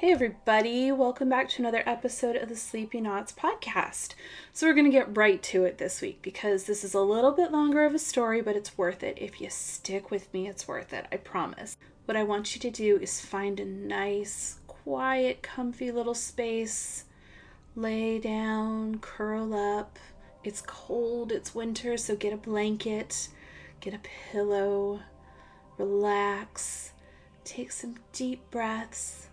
Hey, everybody, welcome back to another episode of the Sleepy Knots podcast. So, we're going to get right to it this week because this is a little bit longer of a story, but it's worth it. If you stick with me, it's worth it, I promise. What I want you to do is find a nice, quiet, comfy little space, lay down, curl up. It's cold, it's winter, so get a blanket, get a pillow, relax, take some deep breaths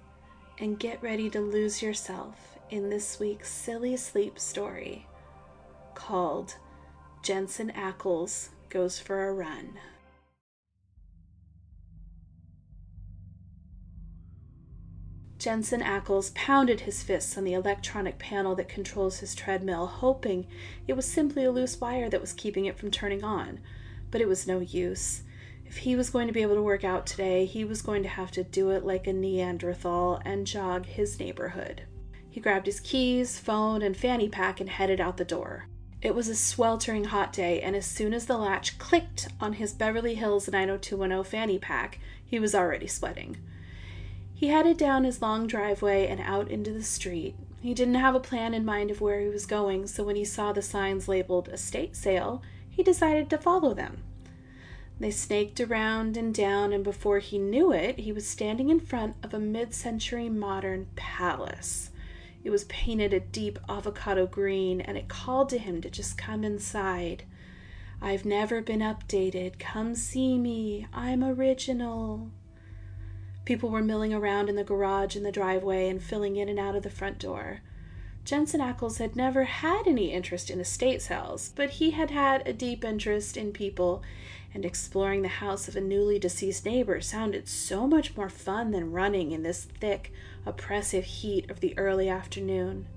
and get ready to lose yourself in this week's silly sleep story called Jensen Ackles Goes for a Run. Jensen Ackles pounded his fists on the electronic panel that controls his treadmill, hoping it was simply a loose wire that was keeping it from turning on. But it was no use. If he was going to be able to work out today, he was going to have to do it like a Neanderthal and jog his neighborhood. He grabbed his keys, phone, and fanny pack and headed out the door. It was a sweltering hot day, and as soon as the latch clicked on his Beverly Hills 90210 fanny pack, he was already sweating. He headed down his long driveway and out into the street. He didn't have a plan in mind of where he was going, so when he saw the signs labeled estate sale, he decided to follow them. They snaked around and down, and before he knew it, he was standing in front of a mid century modern palace. It was painted a deep avocado green, and it called to him to just come inside. I've never been updated. Come see me. I'm original. People were milling around in the garage and the driveway and filling in and out of the front door. Jensen Ackles had never had any interest in estate sales, but he had had a deep interest in people, and exploring the house of a newly deceased neighbor sounded so much more fun than running in this thick, oppressive heat of the early afternoon.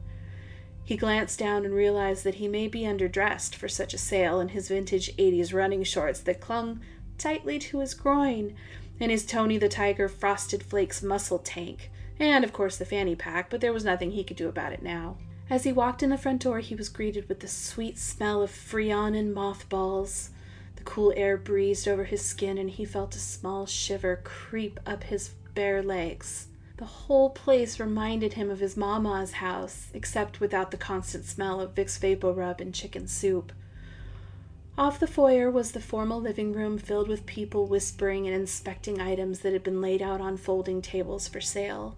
He glanced down and realized that he may be underdressed for such a sale in his vintage 80s running shorts that clung tightly to his groin, and his Tony the Tiger Frosted Flakes muscle tank and of course the fanny pack, but there was nothing he could do about it now. As he walked in the front door, he was greeted with the sweet smell of freon and mothballs. The cool air breezed over his skin, and he felt a small shiver creep up his bare legs. The whole place reminded him of his mama's house, except without the constant smell of Vicks VapoRub and chicken soup. Off the foyer was the formal living room filled with people whispering and inspecting items that had been laid out on folding tables for sale.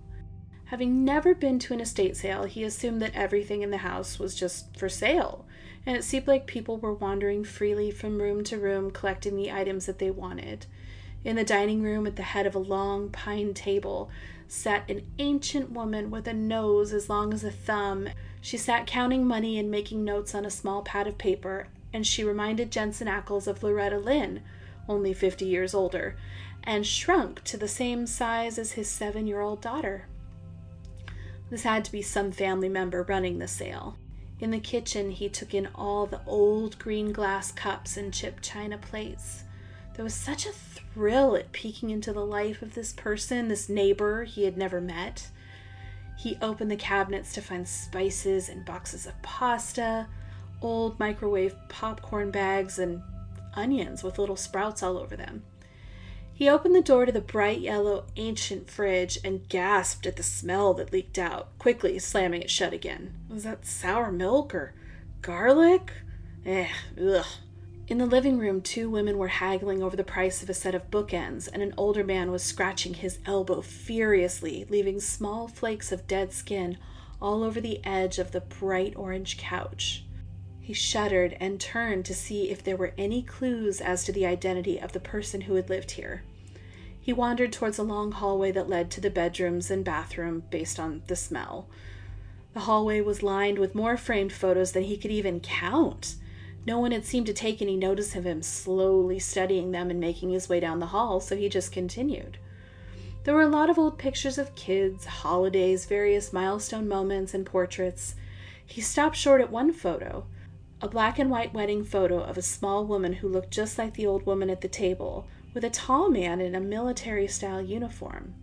Having never been to an estate sale, he assumed that everything in the house was just for sale, and it seemed like people were wandering freely from room to room collecting the items that they wanted. In the dining room, at the head of a long pine table, sat an ancient woman with a nose as long as a thumb. She sat counting money and making notes on a small pad of paper, and she reminded Jensen Ackles of Loretta Lynn, only fifty years older, and shrunk to the same size as his seven year old daughter. This had to be some family member running the sale. In the kitchen, he took in all the old green glass cups and chipped china plates. There was such a thrill at peeking into the life of this person, this neighbor he had never met. He opened the cabinets to find spices and boxes of pasta, old microwave popcorn bags, and onions with little sprouts all over them. He opened the door to the bright yellow ancient fridge and gasped at the smell that leaked out, quickly slamming it shut again. Was that sour milk or garlic? Eh, ugh. In the living room, two women were haggling over the price of a set of bookends, and an older man was scratching his elbow furiously, leaving small flakes of dead skin all over the edge of the bright orange couch. He shuddered and turned to see if there were any clues as to the identity of the person who had lived here. He wandered towards a long hallway that led to the bedrooms and bathroom based on the smell. The hallway was lined with more framed photos than he could even count. No one had seemed to take any notice of him slowly studying them and making his way down the hall, so he just continued. There were a lot of old pictures of kids, holidays, various milestone moments, and portraits. He stopped short at one photo a black and white wedding photo of a small woman who looked just like the old woman at the table, with a tall man in a military style uniform.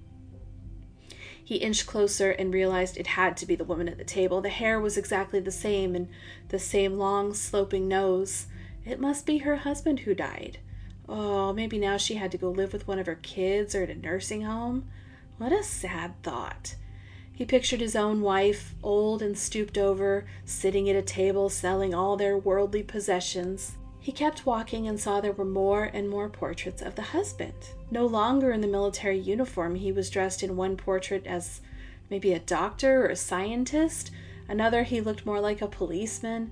He inched closer and realized it had to be the woman at the table. The hair was exactly the same and the same long, sloping nose. It must be her husband who died. Oh, maybe now she had to go live with one of her kids or at a nursing home. What a sad thought. He pictured his own wife, old and stooped over, sitting at a table selling all their worldly possessions. He kept walking and saw there were more and more portraits of the husband. No longer in the military uniform, he was dressed in one portrait as maybe a doctor or a scientist, another, he looked more like a policeman.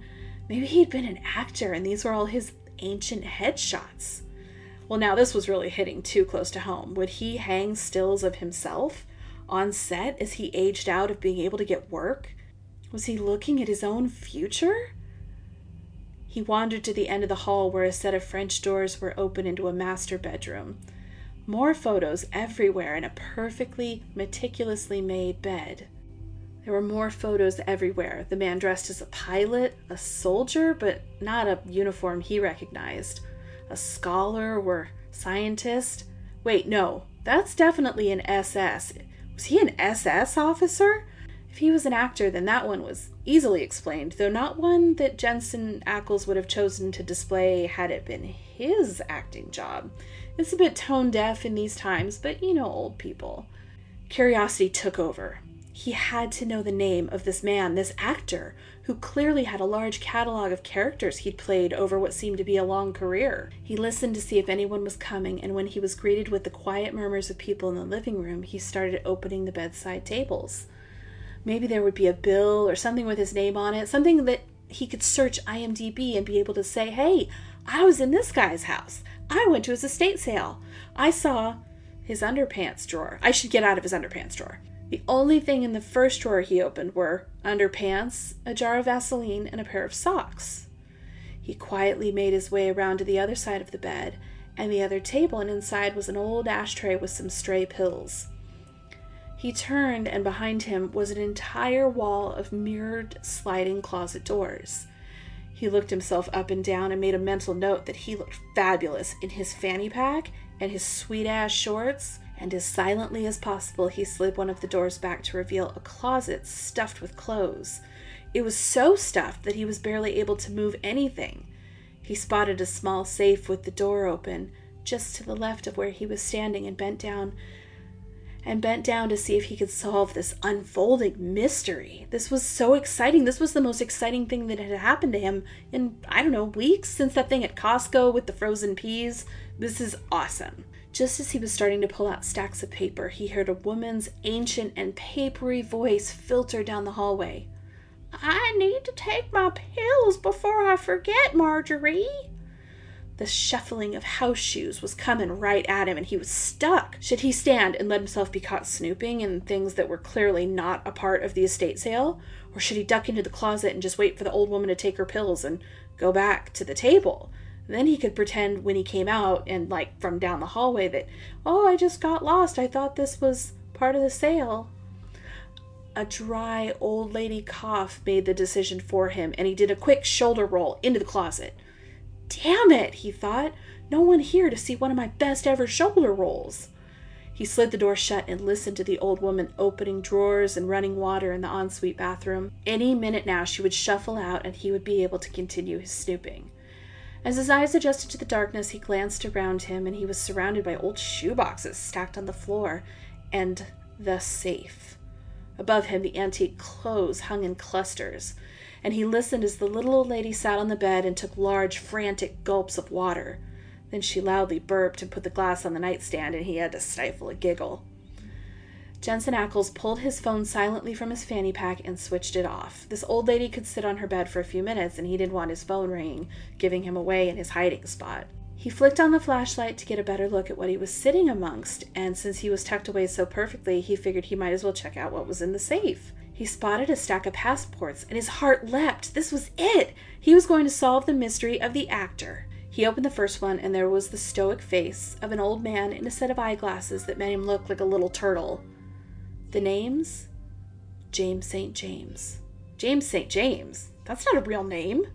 Maybe he'd been an actor and these were all his ancient headshots. Well, now this was really hitting too close to home. Would he hang stills of himself? on set as he aged out of being able to get work? Was he looking at his own future? He wandered to the end of the hall where a set of French doors were open into a master bedroom. More photos everywhere in a perfectly, meticulously made bed. There were more photos everywhere. The man dressed as a pilot, a soldier, but not a uniform he recognized, a scholar or scientist. Wait, no, that's definitely an SS. Was he an SS officer? If he was an actor, then that one was easily explained, though not one that Jensen Ackles would have chosen to display had it been his acting job. It's a bit tone deaf in these times, but you know, old people. Curiosity took over. He had to know the name of this man, this actor, who clearly had a large catalog of characters he'd played over what seemed to be a long career. He listened to see if anyone was coming, and when he was greeted with the quiet murmurs of people in the living room, he started opening the bedside tables. Maybe there would be a bill or something with his name on it, something that he could search IMDb and be able to say, hey, I was in this guy's house. I went to his estate sale. I saw his underpants drawer. I should get out of his underpants drawer. The only thing in the first drawer he opened were underpants, a jar of Vaseline, and a pair of socks. He quietly made his way around to the other side of the bed and the other table, and inside was an old ashtray with some stray pills. He turned, and behind him was an entire wall of mirrored sliding closet doors. He looked himself up and down and made a mental note that he looked fabulous in his fanny pack and his sweet ass shorts and as silently as possible he slid one of the doors back to reveal a closet stuffed with clothes. It was so stuffed that he was barely able to move anything. He spotted a small safe with the door open, just to the left of where he was standing, and bent down and bent down to see if he could solve this unfolding mystery. This was so exciting. This was the most exciting thing that had happened to him in, I don't know, weeks since that thing at Costco with the frozen peas. This is awesome. Just as he was starting to pull out stacks of paper, he heard a woman's ancient and papery voice filter down the hallway. I need to take my pills before I forget, Marjorie. The shuffling of house shoes was coming right at him, and he was stuck. Should he stand and let himself be caught snooping in things that were clearly not a part of the estate sale? Or should he duck into the closet and just wait for the old woman to take her pills and go back to the table? Then he could pretend when he came out and, like, from down the hallway that, oh, I just got lost. I thought this was part of the sale. A dry old lady cough made the decision for him, and he did a quick shoulder roll into the closet. Damn it, he thought. No one here to see one of my best ever shoulder rolls. He slid the door shut and listened to the old woman opening drawers and running water in the ensuite bathroom. Any minute now she would shuffle out and he would be able to continue his snooping. As his eyes adjusted to the darkness, he glanced around him and he was surrounded by old shoeboxes stacked on the floor and the safe. Above him, the antique clothes hung in clusters, and he listened as the little old lady sat on the bed and took large, frantic gulps of water. Then she loudly burped and put the glass on the nightstand, and he had to stifle a giggle. Jensen Ackles pulled his phone silently from his fanny pack and switched it off. This old lady could sit on her bed for a few minutes, and he didn't want his phone ringing, giving him away in his hiding spot. He flicked on the flashlight to get a better look at what he was sitting amongst, and since he was tucked away so perfectly, he figured he might as well check out what was in the safe. He spotted a stack of passports, and his heart leapt. This was it! He was going to solve the mystery of the actor. He opened the first one, and there was the stoic face of an old man in a set of eyeglasses that made him look like a little turtle. The names? James St. James. James St. James? That's not a real name.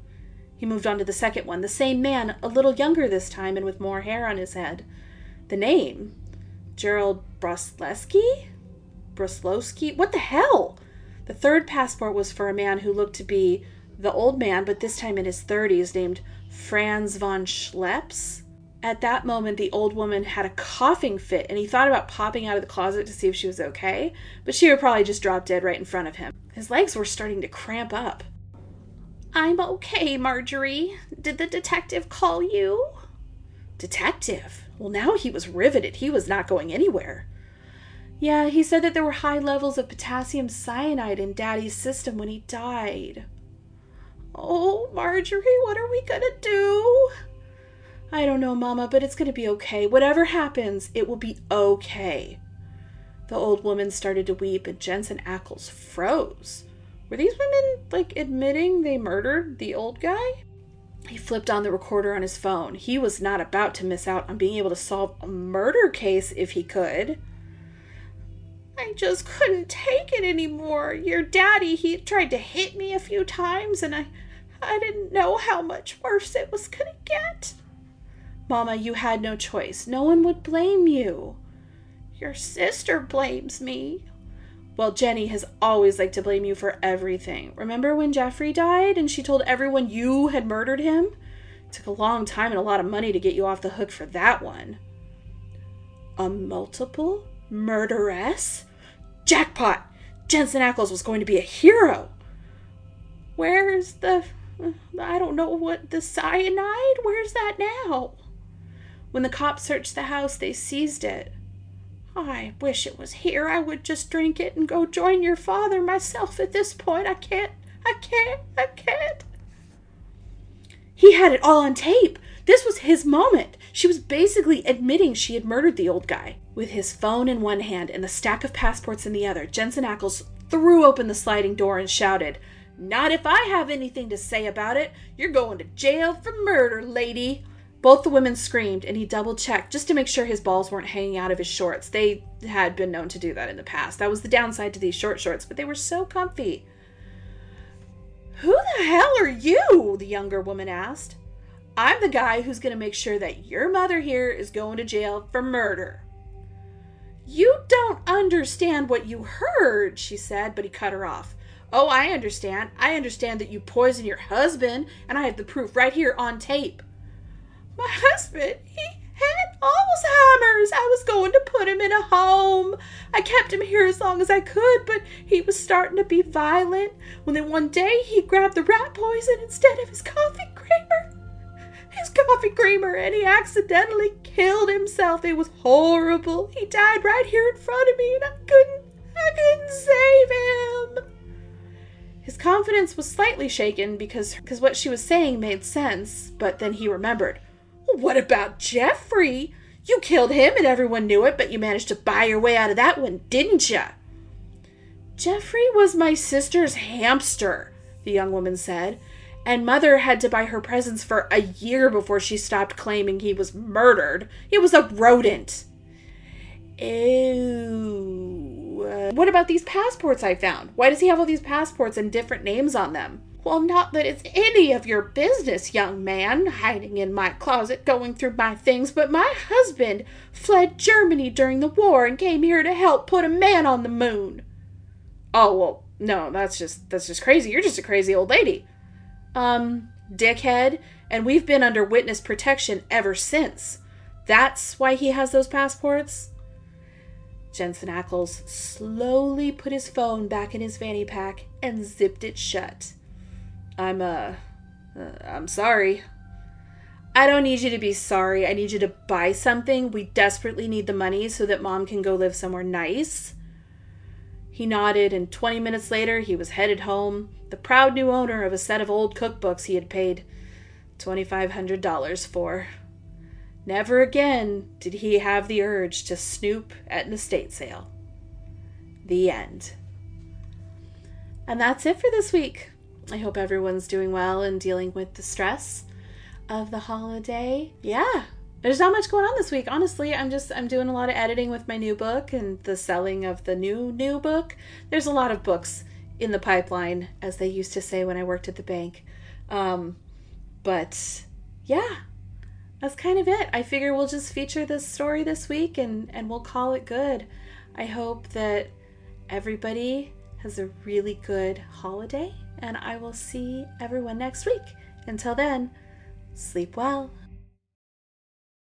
He moved on to the second one. The same man, a little younger this time and with more hair on his head. The name? Gerald Brosleski? Broslowski? What the hell? The third passport was for a man who looked to be the old man, but this time in his 30s, named Franz von Schleps. At that moment, the old woman had a coughing fit, and he thought about popping out of the closet to see if she was okay, but she would probably just drop dead right in front of him. His legs were starting to cramp up. I'm okay, Marjorie. Did the detective call you? Detective? Well, now he was riveted. He was not going anywhere. Yeah, he said that there were high levels of potassium cyanide in Daddy's system when he died. Oh, Marjorie, what are we gonna do? I don't know, Mama, but it's gonna be okay. Whatever happens, it will be okay. The old woman started to weep, and Jensen Ackles froze. Were these women, like, admitting they murdered the old guy? He flipped on the recorder on his phone. He was not about to miss out on being able to solve a murder case if he could. I just couldn't take it anymore. Your daddy, he tried to hit me a few times and I I didn't know how much worse it was going to get. Mama, you had no choice. No one would blame you. Your sister blames me. Well, Jenny has always liked to blame you for everything. Remember when Jeffrey died and she told everyone you had murdered him? It took a long time and a lot of money to get you off the hook for that one. A multiple murderess? Jackpot! Jensen Ackles was going to be a hero. Where's the. I don't know what. The cyanide? Where's that now? When the cops searched the house, they seized it. I wish it was here. I would just drink it and go join your father myself at this point. I can't. I can't. I can't. He had it all on tape. This was his moment. She was basically admitting she had murdered the old guy. With his phone in one hand and the stack of passports in the other, Jensen Ackles threw open the sliding door and shouted, Not if I have anything to say about it. You're going to jail for murder, lady. Both the women screamed, and he double checked just to make sure his balls weren't hanging out of his shorts. They had been known to do that in the past. That was the downside to these short shorts, but they were so comfy. Who the hell are you? the younger woman asked. I'm the guy who's going to make sure that your mother here is going to jail for murder. You don't understand what you heard, she said, but he cut her off. Oh, I understand. I understand that you poisoned your husband, and I have the proof right here on tape. My husband, he had Alzheimer's. I was going to put him in a home. I kept him here as long as I could, but he was starting to be violent. When then one day he grabbed the rat poison instead of his coffee creamer his coffee creamer and he accidentally killed himself. It was horrible. He died right here in front of me and I couldn't I couldn't save him. His confidence was slightly shaken because because what she was saying made sense, but then he remembered. What about Jeffrey? You killed him and everyone knew it, but you managed to buy your way out of that one, didn't you? Jeffrey was my sister's hamster, the young woman said and Mother had to buy her presents for a year before she stopped claiming he was murdered. It was a rodent. Ew. Uh, what about these passports I found? Why does he have all these passports and different names on them? Well, not that it's any of your business, young man, hiding in my closet going through my things, but my husband fled Germany during the war and came here to help put a man on the moon. Oh, well, no, that's just that's just crazy. You're just a crazy old lady um, dickhead, and we've been under witness protection ever since. That's why he has those passports? Jensen Ackles slowly put his phone back in his fanny pack and zipped it shut. I'm, uh, uh, I'm sorry. I don't need you to be sorry. I need you to buy something. We desperately need the money so that mom can go live somewhere nice. He nodded, and 20 minutes later, he was headed home, the proud new owner of a set of old cookbooks he had paid $2,500 for. Never again did he have the urge to snoop at an estate sale. The end. And that's it for this week. I hope everyone's doing well and dealing with the stress of the holiday. Yeah, there's not much going on this week. Honestly i'm just i'm doing a lot of editing with my new book and the selling of the new new book. There's a lot of books in the pipeline as they used to say when i worked at the bank. Um, but yeah that's kind of it. I figure we'll just feature this story this week and and we'll call it good. I hope that everybody has a really good holiday and i will see everyone next week. Until then sleep well